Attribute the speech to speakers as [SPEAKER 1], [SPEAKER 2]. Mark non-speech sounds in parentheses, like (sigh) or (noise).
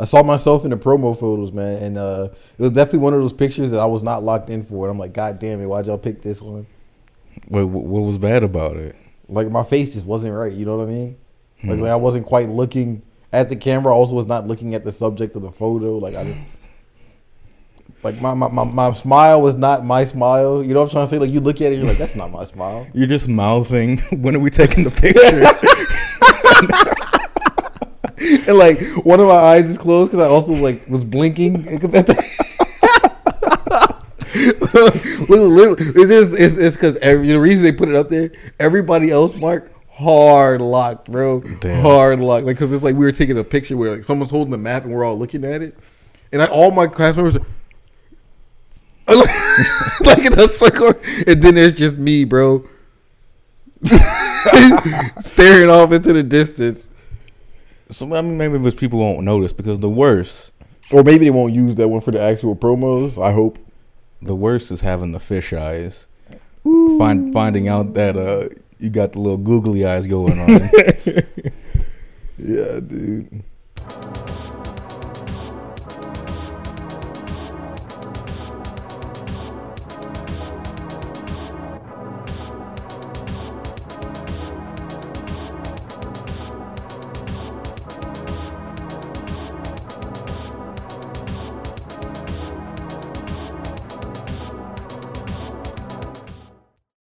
[SPEAKER 1] I saw myself in the promo photos, man, and uh, it was definitely one of those pictures that I was not locked in for. And I'm like, God damn it, why'd y'all pick this one?
[SPEAKER 2] What, what was bad about it?
[SPEAKER 1] Like my face just wasn't right. You know what I mean? Like, like I wasn't quite looking at the camera. I also was not looking at the subject of the photo. Like I just. Like my, my, my, my smile was not my smile. You know what I'm trying to say? Like you look at it, you're like, that's not my smile.
[SPEAKER 2] You're just mouthing. (laughs) When are we taking the (laughs) picture? (laughs)
[SPEAKER 1] and like one of my eyes is closed because I also like was blinking. 'Cause (laughs) at the- Look, look, it's just- it's it's because the reason they put it up there. Everybody else, Mark, hard locked, bro,
[SPEAKER 2] Damn.
[SPEAKER 1] hard locked. Like because it's like we were taking a picture where like someone's holding the map and we're all looking at it, and I, all my class members. Are, (laughs) like in a circle, and then there's just me, bro, (laughs) staring off into the distance.
[SPEAKER 2] So I mean, maybe it was people won't notice because the worst,
[SPEAKER 1] Or maybe they won't use that one for the actual promos. I hope.
[SPEAKER 2] the worst is having the fish eyes. Find finding out that uh you got the little googly eyes going on. (laughs)
[SPEAKER 1] Yeah, dude.